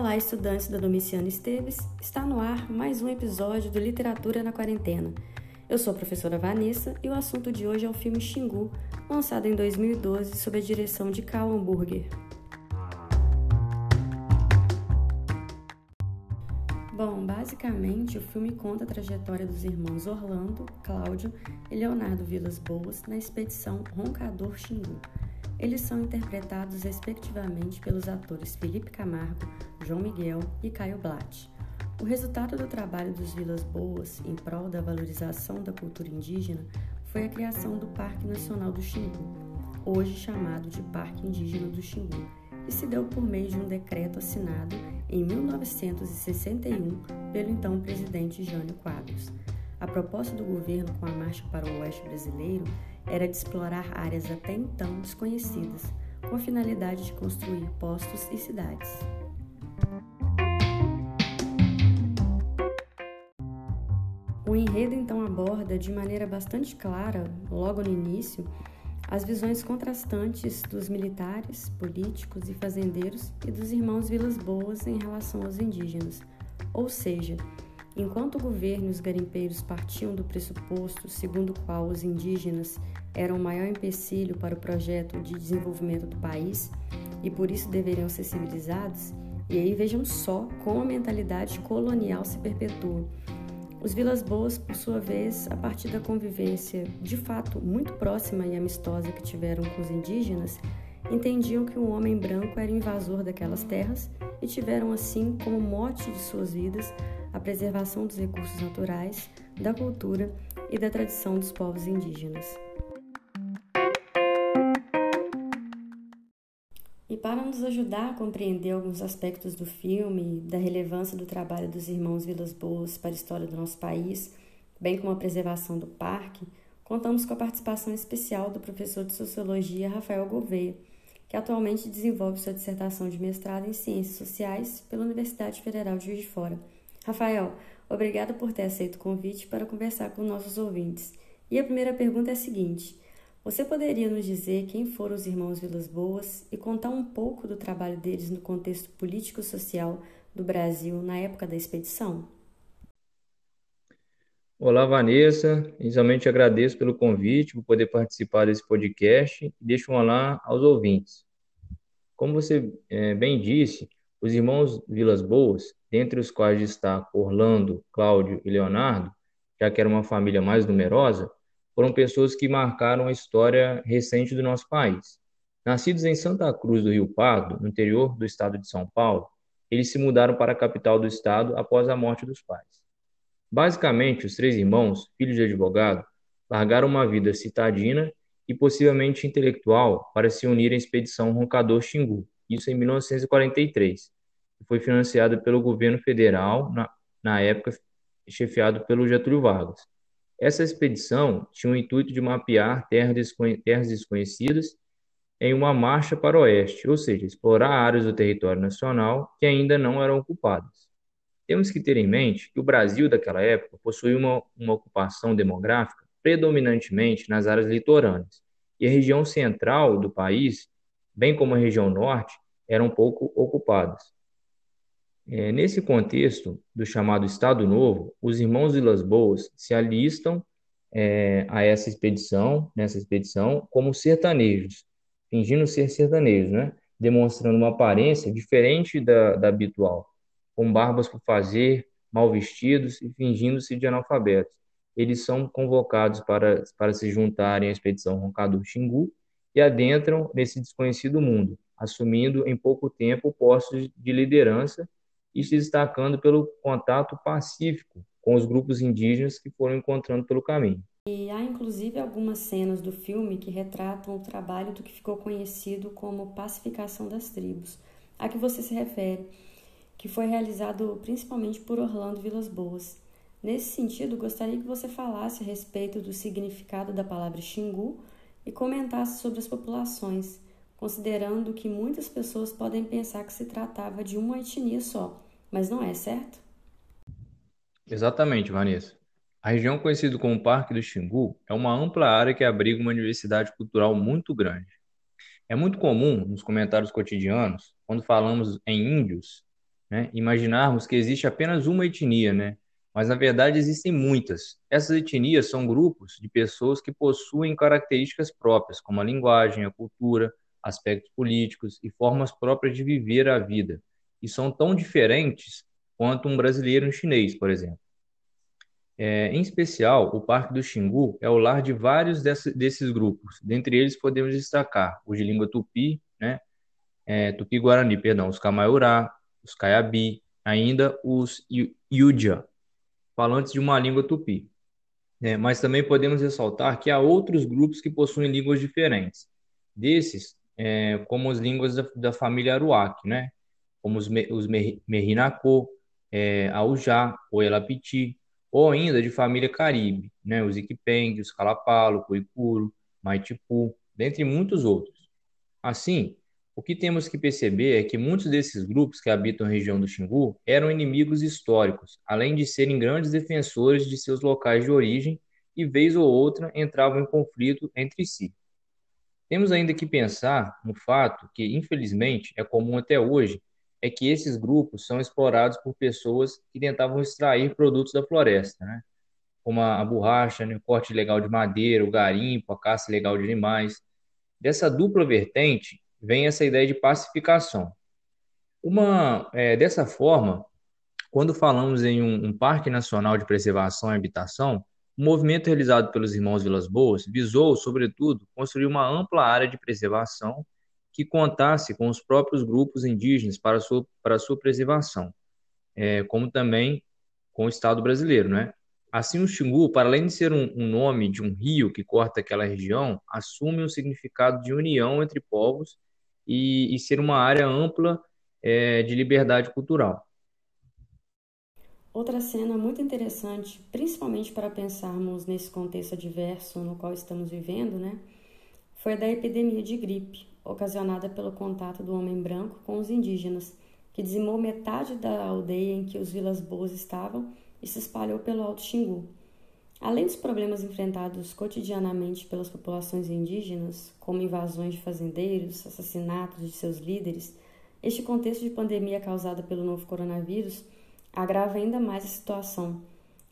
Olá, estudantes da Domiciano Esteves. Está no ar mais um episódio do Literatura na Quarentena. Eu sou a professora Vanessa e o assunto de hoje é o filme Xingu, lançado em 2012 sob a direção de Karl Hamburger. Bom, basicamente o filme conta a trajetória dos irmãos Orlando, Cláudio e Leonardo Vilas Boas na expedição Roncador Xingu. Eles são interpretados respectivamente pelos atores Felipe Camargo, João Miguel e Caio Blatt. O resultado do trabalho dos Vilas Boas em prol da valorização da cultura indígena foi a criação do Parque Nacional do Xingu, hoje chamado de Parque Indígena do Xingu, que se deu por meio de um decreto assinado em 1961 pelo então presidente Jânio Quadros. A proposta do governo com a Marcha para o Oeste Brasileiro era de explorar áreas até então desconhecidas, com a finalidade de construir postos e cidades. O enredo então aborda de maneira bastante clara, logo no início, as visões contrastantes dos militares, políticos e fazendeiros e dos irmãos Vilas Boas em relação aos indígenas. Ou seja, enquanto o governo e os garimpeiros partiam do pressuposto segundo o qual os indígenas eram o maior empecilho para o projeto de desenvolvimento do país e por isso deveriam ser civilizados, e aí vejam só como a mentalidade colonial se perpetua. Os Vilas Boas, por sua vez, a partir da convivência de fato muito próxima e amistosa que tiveram com os indígenas, entendiam que o homem branco era invasor daquelas terras e tiveram assim como mote de suas vidas a preservação dos recursos naturais, da cultura e da tradição dos povos indígenas. E para nos ajudar a compreender alguns aspectos do filme, da relevância do trabalho dos irmãos Vilas Boas para a história do nosso país, bem como a preservação do parque, contamos com a participação especial do professor de Sociologia Rafael Gouveia, que atualmente desenvolve sua dissertação de mestrado em Ciências Sociais pela Universidade Federal de Juiz de Fora. Rafael, obrigado por ter aceito o convite para conversar com nossos ouvintes. E a primeira pergunta é a seguinte: você poderia nos dizer quem foram os irmãos Vilas Boas e contar um pouco do trabalho deles no contexto político-social do Brasil na época da expedição? Olá, Vanessa. Inicialmente agradeço pelo convite, por poder participar desse podcast deixo um olá aos ouvintes. Como você é, bem disse, os irmãos Vilas Boas, dentre os quais destaco Orlando, Cláudio e Leonardo, já que era uma família mais numerosa, foram pessoas que marcaram a história recente do nosso país. Nascidos em Santa Cruz do Rio Pardo, no interior do estado de São Paulo, eles se mudaram para a capital do estado após a morte dos pais. Basicamente, os três irmãos, filhos de advogado, largaram uma vida citadina e possivelmente intelectual para se unir à expedição Roncador Xingu, isso em 1943, que foi financiada pelo governo federal, na, na época chefiado pelo Getúlio Vargas. Essa expedição tinha o intuito de mapear terras desconhecidas em uma marcha para o oeste, ou seja, explorar áreas do território nacional que ainda não eram ocupadas. Temos que ter em mente que o Brasil daquela época possuía uma, uma ocupação demográfica predominantemente nas áreas litorâneas, e a região central do país, bem como a região norte, eram pouco ocupadas. É, nesse contexto do chamado Estado Novo, os irmãos Vilas Boas se alistam é, a essa expedição, nessa expedição, como sertanejos, fingindo ser sertanejos, né? demonstrando uma aparência diferente da, da habitual, com barbas por fazer, mal vestidos e fingindo-se de analfabetos. Eles são convocados para, para se juntarem à expedição Roncador Xingu e adentram nesse desconhecido mundo, assumindo em pouco tempo postos de liderança e se destacando pelo contato pacífico com os grupos indígenas que foram encontrando pelo caminho. E há inclusive algumas cenas do filme que retratam o trabalho do que ficou conhecido como pacificação das tribos, a que você se refere, que foi realizado principalmente por Orlando Vilas Boas. Nesse sentido, gostaria que você falasse a respeito do significado da palavra Xingu e comentasse sobre as populações considerando que muitas pessoas podem pensar que se tratava de uma etnia só, mas não é, certo? Exatamente, Vanessa. A região conhecida como Parque do Xingu é uma ampla área que abriga uma diversidade cultural muito grande. É muito comum nos comentários cotidianos, quando falamos em índios, né, imaginarmos que existe apenas uma etnia, né, mas na verdade existem muitas. Essas etnias são grupos de pessoas que possuem características próprias, como a linguagem, a cultura, aspectos políticos e formas próprias de viver a vida, e são tão diferentes quanto um brasileiro e um chinês, por exemplo. É, em especial, o Parque do Xingu é o lar de vários desse, desses grupos. Dentre eles, podemos destacar os de língua tupi, né? É, tupi-guarani, perdão, os camaiurá, os caiabi, ainda os Yudia, falantes de uma língua tupi. É, mas também podemos ressaltar que há outros grupos que possuem línguas diferentes. Desses, é, como as línguas da, da, família Aruac, né? como os, os Merinacô, é, Aujá, o Elapiti, ou ainda de família Caribe, né? os Iquipeng, os Calapalo, Coicuro, Maitipu, dentre muitos outros. Assim, o que temos que perceber é que muitos desses grupos que habitam a região do Xingu eram inimigos históricos, além de serem grandes defensores de seus locais de origem e, vez ou outra, entravam em conflito entre si. Temos ainda que pensar no fato que, infelizmente, é comum até hoje, é que esses grupos são explorados por pessoas que tentavam extrair produtos da floresta, né? como a, borracha, né? o corte ilegal de madeira, o garimpo, a caça ilegal de animais. Dessa dupla vertente, vem essa ideia de pacificação. Uma, é, dessa forma, quando falamos em um, um, Parque Nacional de Preservação e Habitação, o movimento realizado pelos irmãos Vilas Boas visou, sobretudo, construir uma ampla área de preservação que contasse com os próprios grupos indígenas para sua, para sua preservação, é, como também com o Estado brasileiro, né? Assim, o Xingu, para além de ser um, um, nome de um rio que corta aquela região, assume um significado de união entre povos e, e ser uma área ampla é, de liberdade cultural. Outra cena muito interessante, principalmente para pensarmos nesse contexto adverso no qual estamos vivendo, né, foi a da epidemia de gripe, ocasionada pelo contato do homem branco com os indígenas, que dizimou metade da aldeia em que os Vilas Boas estavam e se espalhou pelo Alto Xingu. Além dos problemas enfrentados cotidianamente pelas populações indígenas, como invasões de fazendeiros, assassinatos de seus líderes, este contexto de pandemia causada pelo novo coronavírus agrava ainda mais a situação,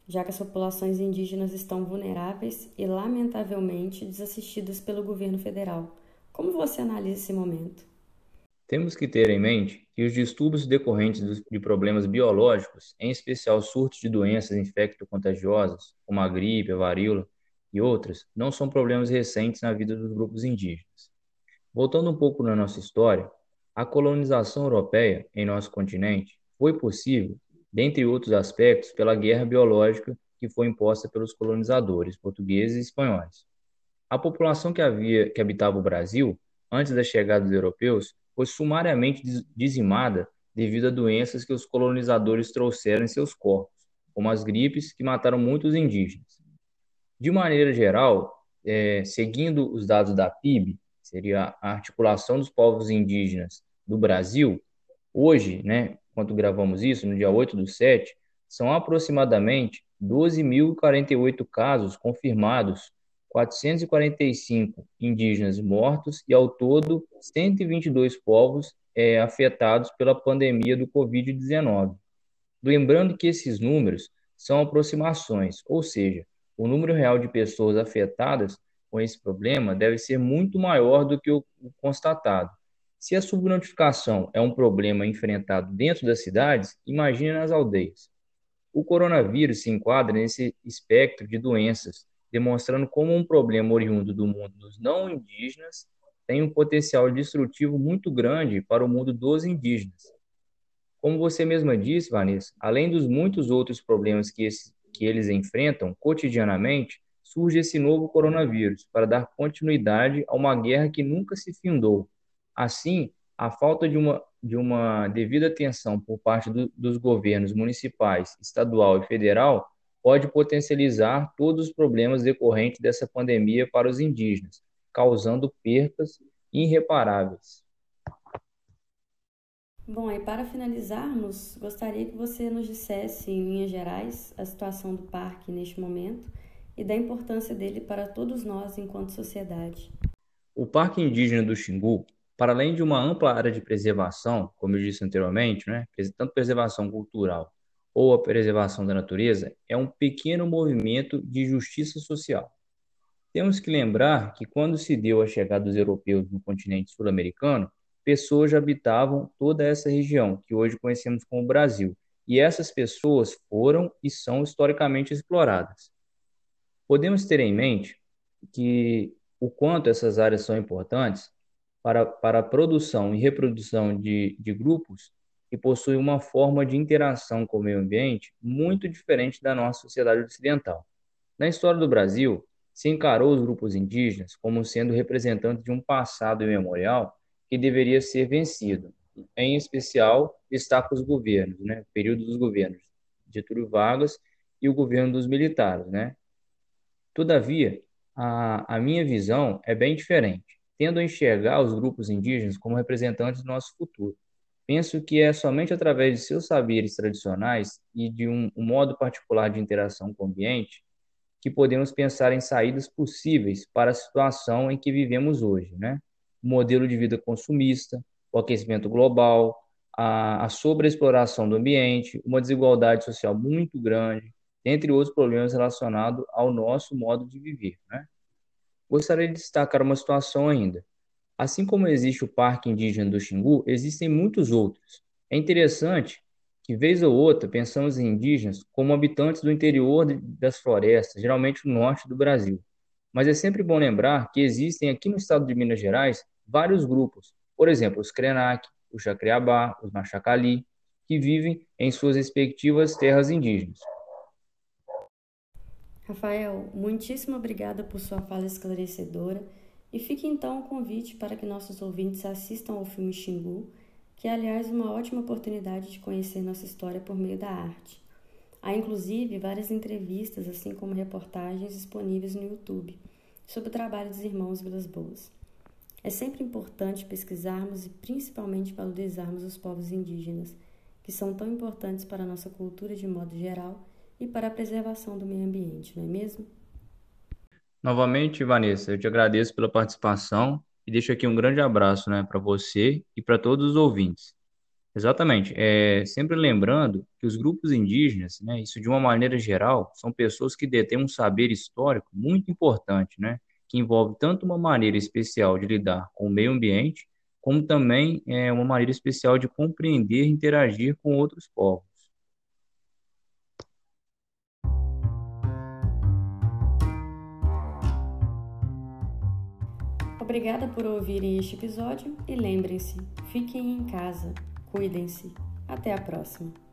já que as populações indígenas estão vulneráveis e, lamentavelmente, desassistidas pelo governo federal. Como você analisa esse momento? Temos que ter em mente que os distúrbios decorrentes de problemas biológicos, em especial surtos de doenças infecto-contagiosas, como a gripe, a varíola e outras, não são problemas recentes na vida dos grupos indígenas. Voltando um pouco na nossa história, a colonização europeia em nosso continente foi possível, dentre outros aspectos, pela guerra biológica que foi imposta pelos colonizadores portugueses e espanhóis. A população que havia que habitava o Brasil antes da chegada dos europeus foi sumariamente dizimada devido a doenças que os colonizadores trouxeram em seus corpos, como as gripes que mataram muitos indígenas. De maneira geral, é, seguindo os dados da PIB, seria a articulação dos povos indígenas do Brasil, hoje, né, quando gravamos isso, no dia 8 do 7, são aproximadamente 12.048 casos confirmados 445 indígenas mortos e, ao todo, 122 povos é, afetados pela pandemia do Covid-19. Lembrando que esses números são aproximações, ou seja, o número real de pessoas afetadas com esse problema deve ser muito maior do que o constatado. Se a subnotificação é um problema enfrentado dentro das cidades, imagine nas aldeias. O coronavírus se enquadra nesse espectro de doenças demonstrando como um problema oriundo do mundo dos não indígenas tem um potencial destrutivo muito grande para o mundo dos indígenas. Como você mesma disse, Vanessa, além dos muitos outros problemas que, esse, que eles enfrentam cotidianamente, surge esse novo coronavírus para dar continuidade a uma guerra que nunca se findou. Assim, a falta de uma, de uma devida atenção por parte do, dos governos municipais, estadual e federal pode potencializar todos os problemas decorrentes dessa pandemia para os indígenas, causando percas irreparáveis. Bom, e para finalizarmos, gostaria que você nos dissesse, em linhas gerais, a situação do parque neste momento e da importância dele para todos nós enquanto sociedade. O Parque Indígena do Xingu Para além de uma ampla área de preservação, como eu disse anteriormente, né, tanto preservação cultural ou a preservação da natureza, é um pequeno movimento de justiça social. Temos que lembrar que quando se deu a chegada dos europeus no continente sul-americano, pessoas já habitavam toda essa região, que hoje conhecemos como Brasil, e essas pessoas foram e são historicamente exploradas. Podemos ter em mente que o quanto essas áreas são importantes para, para a produção e reprodução de, de grupos que possuem uma forma de interação com o meio ambiente muito diferente da nossa sociedade ocidental. Na história do Brasil, se encarou os grupos indígenas como sendo representantes de um passado imemorial que deveria ser vencido. Em especial, destaca os governos, né? o período dos governos Getúlio Vargas e o governo dos militares. Né? Todavia, a, a minha visão é bem diferente tendo a enxergar os grupos indígenas como representantes do nosso futuro. Penso que é somente através de seus saberes tradicionais e de um, um modo particular de interação com o ambiente que podemos pensar em saídas possíveis para a situação em que vivemos hoje, né? O modelo de vida consumista, o aquecimento global, a, a sobreexploração do ambiente, uma desigualdade social muito grande, entre outros problemas relacionados ao nosso modo de viver, né? Gostaria de destacar uma situação ainda. Assim como existe o Parque Indígena do Xingu, existem muitos outros. É interessante que, vez ou outra, pensamos em indígenas como habitantes do interior das florestas, geralmente no norte do Brasil. Mas é sempre bom lembrar que existem aqui no estado de Minas Gerais vários grupos, por exemplo, os Krenak, os Jacriabá, os Machacali, que vivem em suas respectivas terras indígenas. Rafael, muitíssimo obrigada por sua fala esclarecedora e fique então o convite para que nossos ouvintes assistam ao filme Xingu, que é, aliás, uma ótima oportunidade de conhecer nossa história por meio da arte. Há inclusive várias entrevistas, assim como reportagens disponíveis no YouTube sobre o trabalho dos irmãos Vilas Boas. É sempre importante pesquisarmos e principalmente valorizarmos os povos indígenas, que são tão importantes para a nossa cultura de modo geral e para a preservação do meio ambiente, não é mesmo? Novamente, Vanessa, eu te agradeço pela participação e deixo aqui um grande abraço né, para você e para todos os ouvintes. Exatamente. É, sempre lembrando que os grupos indígenas, né, isso de uma maneira geral, são pessoas que detêm um saber histórico muito importante, né, que envolve tanto uma maneira especial de lidar com o meio ambiente, como também é, uma maneira especial de compreender e interagir com outros povos. Obrigada por ouvirem este episódio e lembrem-se, fiquem em casa, cuidem-se. Até a próxima!